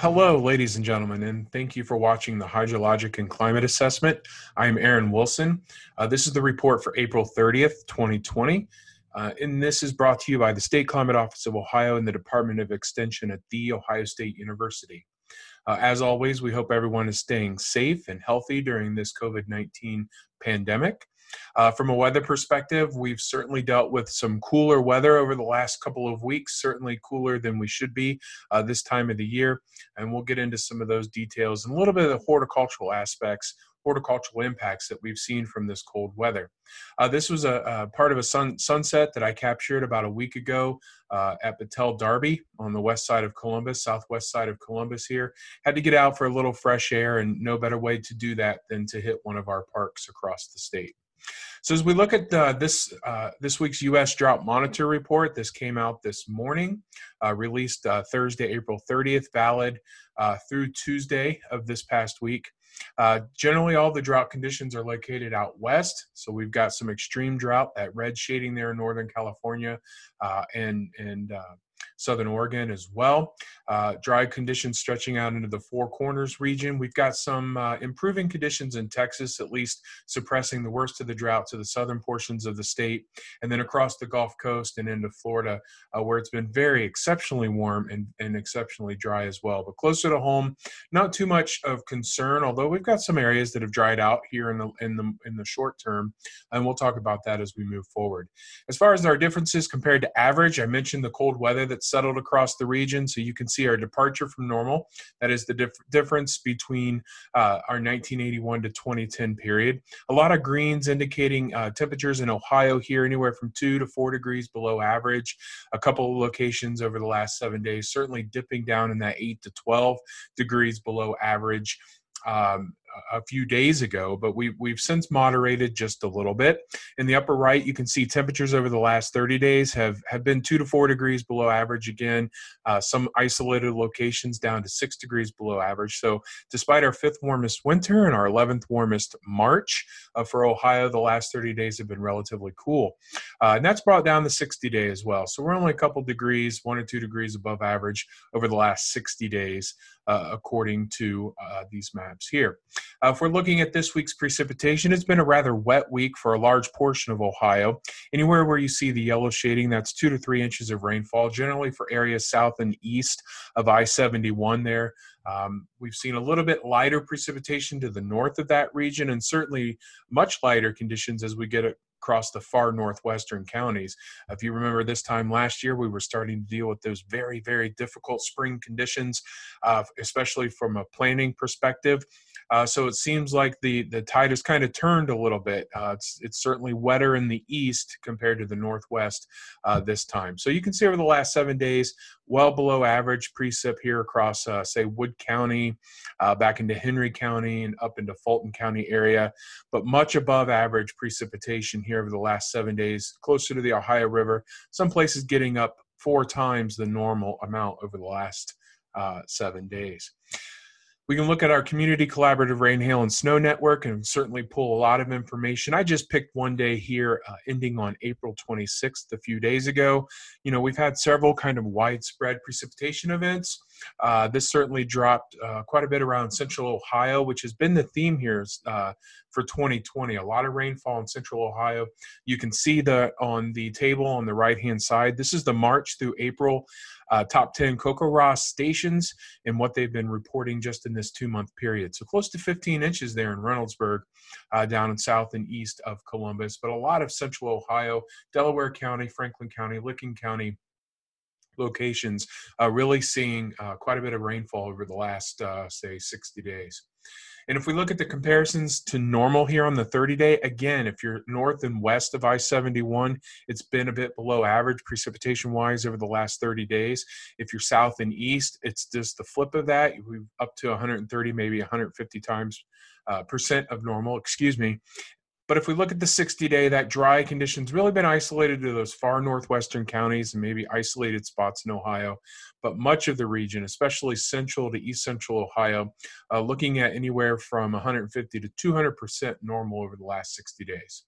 Hello, ladies and gentlemen, and thank you for watching the Hydrologic and Climate Assessment. I'm Aaron Wilson. Uh, this is the report for April 30th, 2020. Uh, and this is brought to you by the State Climate Office of Ohio and the Department of Extension at The Ohio State University. Uh, as always, we hope everyone is staying safe and healthy during this COVID 19 pandemic. Uh, from a weather perspective, we've certainly dealt with some cooler weather over the last couple of weeks, certainly cooler than we should be uh, this time of the year. And we'll get into some of those details and a little bit of the horticultural aspects horticultural impacts that we've seen from this cold weather. Uh, this was a, a, part of a sun, sunset that I captured about a week ago uh, at Battelle Darby on the west side of Columbus, southwest side of Columbus here. Had to get out for a little fresh air, and no better way to do that than to hit one of our parks across the state. So as we look at uh, this uh, this week's U.S. Drought Monitor report, this came out this morning, uh, released uh, Thursday, April 30th, valid uh, through Tuesday of this past week. Uh, generally, all the drought conditions are located out west. So we've got some extreme drought, that red shading there in Northern California, and and southern Oregon as well. Uh, dry conditions stretching out into the Four Corners region. We've got some uh, improving conditions in Texas, at least suppressing the worst of the drought to the southern portions of the state, and then across the Gulf Coast and into Florida, uh, where it's been very exceptionally warm and, and exceptionally dry as well. But closer to home, not too much of concern, although we've got some areas that have dried out here in the in the in the short term, and we'll talk about that as we move forward. As far as our differences compared to average, I mentioned the cold weather that's settled across the region. So you can see our departure from normal. That is the dif- difference between uh, our 1981 to 2010 period. A lot of greens indicating uh, temperatures in Ohio here anywhere from two to four degrees below average. A couple of locations over the last seven days, certainly dipping down in that eight to 12 degrees below average. Um, a few days ago, but we, we've since moderated just a little bit. In the upper right, you can see temperatures over the last 30 days have, have been two to four degrees below average again. Uh, some isolated locations down to six degrees below average. So, despite our fifth warmest winter and our 11th warmest March uh, for Ohio, the last 30 days have been relatively cool. Uh, and that's brought down the 60 day as well. So, we're only a couple degrees, one or two degrees above average over the last 60 days, uh, according to uh, these maps here. Uh, if we're looking at this week's precipitation, it's been a rather wet week for a large portion of Ohio. Anywhere where you see the yellow shading, that's two to three inches of rainfall, generally for areas south and east of I 71 there. Um, we've seen a little bit lighter precipitation to the north of that region, and certainly much lighter conditions as we get across the far northwestern counties. If you remember this time last year, we were starting to deal with those very, very difficult spring conditions, uh, especially from a planning perspective. Uh, so it seems like the the tide has kind of turned a little bit. Uh, it's it's certainly wetter in the east compared to the northwest uh, this time. So you can see over the last seven days, well below average precip here across, uh, say, Wood County, uh, back into Henry County, and up into Fulton County area, but much above average precipitation here over the last seven days, closer to the Ohio River. Some places getting up four times the normal amount over the last uh, seven days. We can look at our community collaborative rain, hail, and snow network and certainly pull a lot of information. I just picked one day here, uh, ending on April 26th, a few days ago. You know, we've had several kind of widespread precipitation events. Uh, this certainly dropped uh, quite a bit around central Ohio, which has been the theme here uh, for 2020. A lot of rainfall in central Ohio. You can see that on the table on the right hand side. This is the March through April uh, top 10 CoCoRaHS stations and what they've been reporting just in this two month period. So close to 15 inches there in Reynoldsburg, uh, down in south and east of Columbus, but a lot of central Ohio, Delaware County, Franklin County, Licking County locations uh, really seeing uh, quite a bit of rainfall over the last, uh, say, 60 days. And if we look at the comparisons to normal here on the 30 day, again, if you're north and west of I 71, it's been a bit below average precipitation wise over the last 30 days. If you're south and east, it's just the flip of that. We've up to 130, maybe 150 times uh, percent of normal, excuse me. But if we look at the 60 day, that dry conditions really been isolated to those far northwestern counties and maybe isolated spots in Ohio. But much of the region, especially central to east central Ohio, uh, looking at anywhere from 150 to 200% normal over the last 60 days.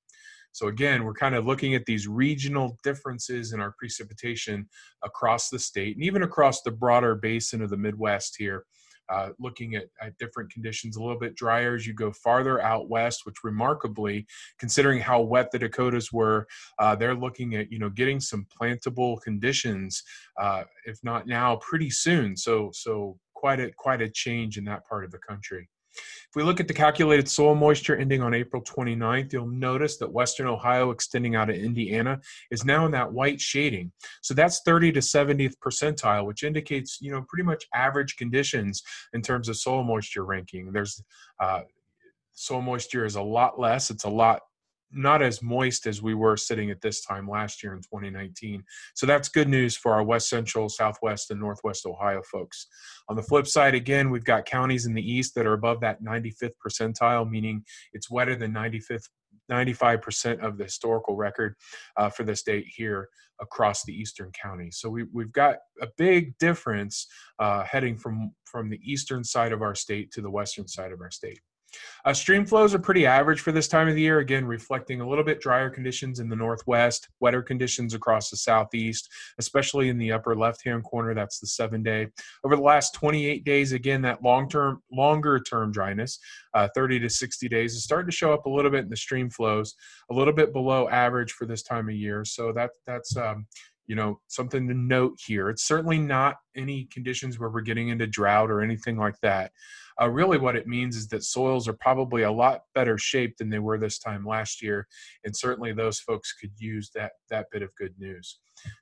So again, we're kind of looking at these regional differences in our precipitation across the state and even across the broader basin of the Midwest here. Uh, looking at, at, different conditions a little bit drier as you go farther out west which remarkably considering how wet the dakotas were uh, they're looking at you know getting some plantable conditions uh, if not now pretty soon. So so quite a quite a change in that part of the country if we look at the calculated soil moisture ending on April 29th, you'll notice that Western Ohio extending out of Indiana is now in that white shading. So that's 30 to 70th percentile, which indicates, you know, pretty much average conditions in terms of soil moisture ranking. There's uh, soil moisture is a lot less. It's a lot not as moist as we were sitting at this time last year in 2019. So that's good news for our West Central, Southwest, and Northwest Ohio folks. On the flip side, again, we've got counties in the east that are above that 95th percentile, meaning it's wetter than 95th 95% of the historical record uh, for this date here across the eastern counties. So we, we've got a big difference uh, heading from, from the eastern side of our state to the western side of our state. Uh, stream flows are pretty average for this time of the year, again, reflecting a little bit drier conditions in the northwest, wetter conditions across the southeast, especially in the upper left hand corner. That's the seven day. Over the last 28 days, again, that long term, longer term dryness, uh, 30 to 60 days, is starting to show up a little bit in the stream flows, a little bit below average for this time of year. So that that's um, you know something to note here it's certainly not any conditions where we're getting into drought or anything like that uh, really what it means is that soils are probably a lot better shaped than they were this time last year and certainly those folks could use that that bit of good news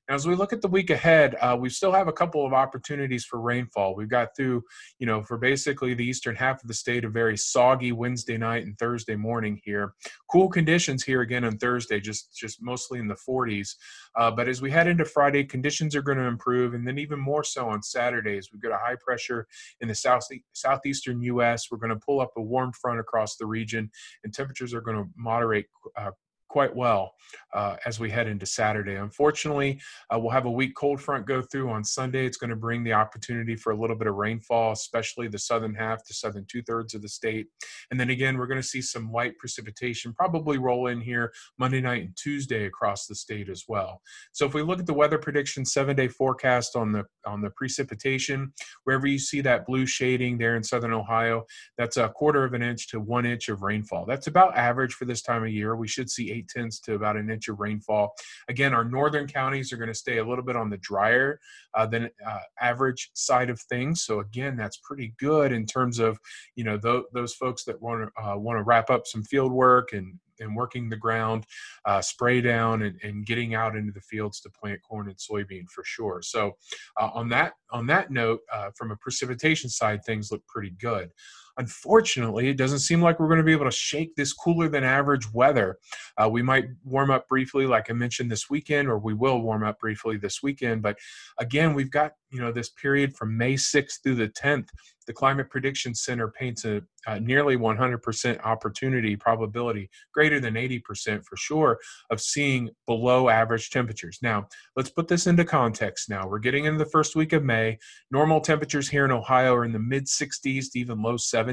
now, as we look at the week ahead, uh, we still have a couple of opportunities for rainfall. We've got through, you know, for basically the eastern half of the state, a very soggy Wednesday night and Thursday morning here. Cool conditions here again on Thursday, just just mostly in the 40s. Uh, but as we head into Friday, conditions are going to improve, and then even more so on Saturdays. We've got a high pressure in the south southeastern U.S. We're going to pull up a warm front across the region, and temperatures are going to moderate uh, quite well uh, as we head into Saturday. Unfortunately, uh, we'll have a weak cold front go through on Sunday. It's going to bring the opportunity for a little bit of rainfall, especially the southern half to southern two thirds of the state. And then again, we're going to see some light precipitation probably roll in here Monday night and Tuesday across the state as well. So if we look at the weather prediction seven day forecast on the on the precipitation, wherever you see that blue shading there in southern Ohio, that's a quarter of an inch to one inch of rainfall. That's about average for this time of year. We should see eight tenths to about an inch of rainfall. Again, our northern counties are going to stay a little bit on the drier uh, than uh, average side of things. So again, that's pretty good in terms of you know th- those folks that want to uh, want to wrap up some field work and and working the ground, uh, spray down, and, and, getting out into the fields to plant corn and soybean for sure. So, uh, on that on that note, uh, from a precipitation side, things look pretty good. Unfortunately, it doesn't seem like we're going to be able to shake this cooler than average weather. Uh, we might warm up briefly, like I mentioned this weekend, or we will warm up briefly this weekend. But again, we've got you know this period from May 6th through the 10th. The Climate Prediction Center paints a, a nearly 100% opportunity probability, greater than 80% for sure, of seeing below average temperatures. Now, let's put this into context. Now we're getting into the first week of May. Normal temperatures here in Ohio are in the mid 60s to even low 70s,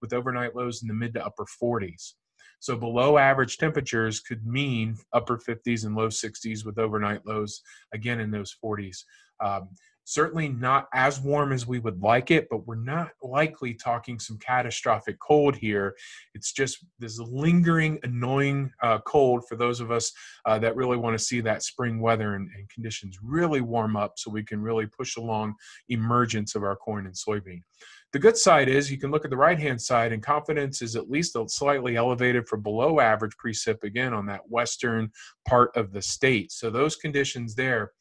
with overnight lows in the mid to upper 40s. So below average temperatures could mean upper 50s and low 60s with overnight lows again in those 40s. Um, certainly not as warm as we would like it, but we're not likely talking some catastrophic cold here. It's just this lingering, annoying uh, cold for those of us uh, that really want to see that spring weather and, and, conditions really warm up so we can really push along emergence of our corn and soybean. The good side is you can look at the right hand side, and confidence is at least slightly elevated for below average precip again on that western part of the state. So those conditions there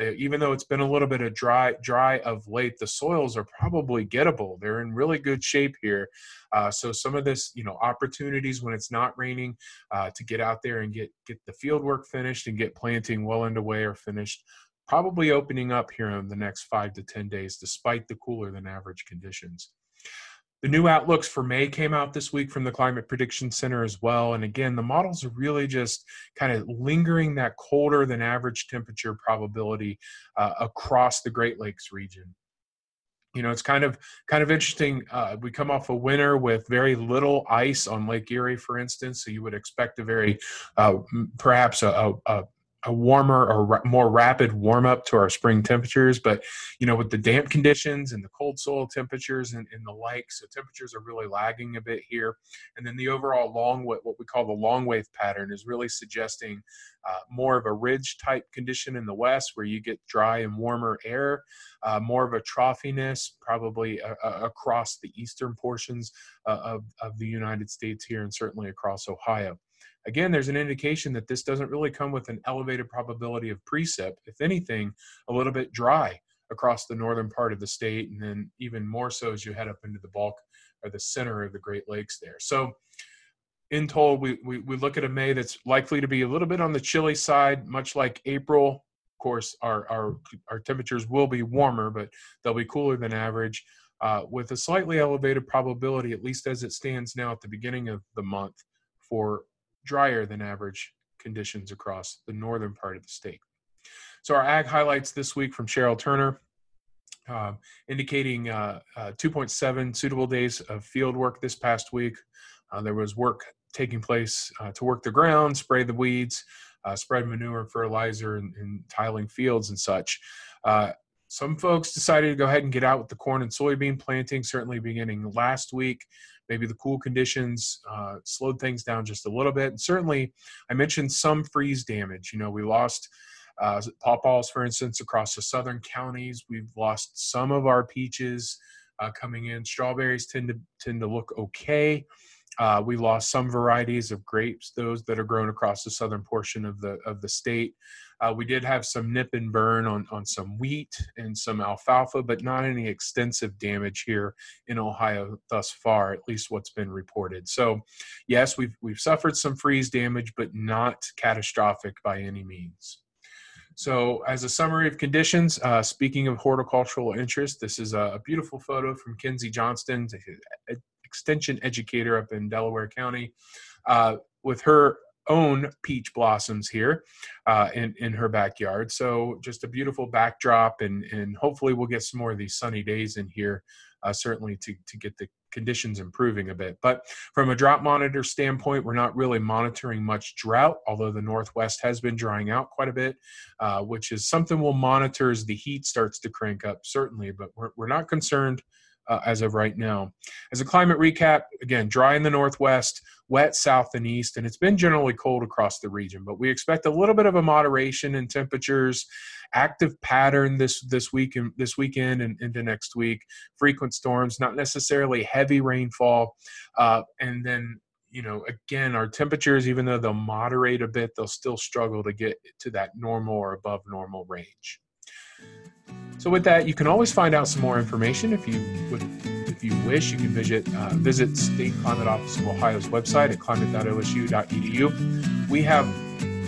uh, even though it's been a little bit of dry dry of late, the soils are probably gettable. They're in really good shape here. Uh, so some of this, you know, opportunities when it's not raining uh, to get out there and get get the field work finished and get planting well underway or finished probably opening up here in the next five to 10 days, despite the cooler than average conditions. The new outlooks for May came out this week from the Climate Prediction Center as well. And again, the models are really just kind of lingering that colder than average temperature probability uh, across the Great Lakes region. you know it's kind of kind of interesting uh, we come off a winter with very little ice on lake erie for instance so you would expect a very uh, perhaps a, a, a warmer or more rapid warm up to our spring temperatures. But you know, with the damp conditions and the cold soil temperatures and, and, the like, so temperatures are really lagging a bit here. And then the overall long what we call the long wave pattern is really suggesting uh, more of a ridge type condition in the west where you get dry and warmer air, uh, more of a troughiness probably uh, uh across the eastern portions uh, of, of the United States here and certainly across Ohio. Again, there's an indication that this doesn't really come with an elevated probability of precip. If anything, a little bit dry across the northern part of the state, and then even more so as you head up into the bulk or the center of the Great Lakes there. So, in total, we, we, we look at a May that's likely to be a little bit on the chilly side, much like April. Of course, our, our, our temperatures will be warmer, but they'll be cooler than average. Uh, with a slightly elevated probability, at least as it stands now at the beginning of the month, for drier than average conditions across the northern part of the state. So our ag highlights this week from Cheryl Turner, uh, indicating uh, uh, 2.7 suitable days of field work this past week. Uh, there was work taking place uh, to work the ground, spray the weeds, uh, spread manure and fertilizer, and, and, tiling fields and such. some folks decided to go ahead and get out with the corn and soybean planting, certainly beginning last week. Maybe the cool conditions uh, slowed things down just a little bit. And certainly, I mentioned some freeze damage. You know, we lost uh, pawpaws, for instance, across the southern counties. We've lost some of our peaches uh, coming in. Strawberries tend to tend to look okay. Uh, we lost some varieties of grapes, those that are grown across the southern portion of the of the state. Uh, we did have some nip and burn on on some wheat and some alfalfa, but not any extensive damage here in Ohio thus far, at least what's been reported. So, yes, we've we've suffered some freeze damage, but not catastrophic by any means. So, as a summary of conditions, uh, speaking of horticultural interest, this is a, beautiful photo from Kinsey Johnston, extension educator up in Delaware County, uh, with her own peach blossoms here uh, in in her backyard. So just a beautiful backdrop, and and hopefully we'll get some more of these sunny days in here. Uh, certainly to to get the conditions improving a bit. But from a drought monitor standpoint, we're not really monitoring much drought, although the Northwest has been drying out quite a bit, uh, which is something we'll monitor as the heat starts to crank up, certainly. But we're, we're not concerned uh, as of right now. As a climate recap, again, dry in the northwest, wet south and east, and it's been generally cold across the region. But we expect a little bit of a moderation in temperatures, active pattern this this week and this weekend and into next week. Frequent storms, not necessarily heavy rainfall, uh, and then you know, again, our temperatures, even though they'll moderate a bit, they'll still struggle to get to that normal or above normal range. So with that, you can always find out some more information if you would, if you wish. You can visit uh, visit State Climate Office of Ohio's website at climate.osu.edu. We have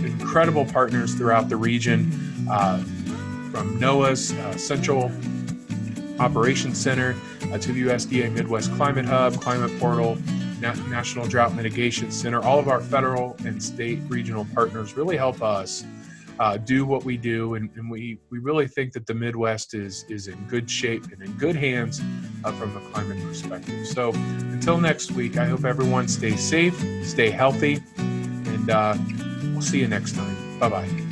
incredible partners throughout the region, uh, from NOAA's uh, Central Operations Center uh, to the USDA Midwest Climate Hub, Climate Portal, Na- National Drought Mitigation Center. All of our federal and state regional partners really help us uh, do what we do, and, and, we we really think that the Midwest is is in good shape and in good hands uh, from a climate perspective. So until next week, I hope everyone stays safe, stay healthy, and uh, we'll see you next time. Bye bye.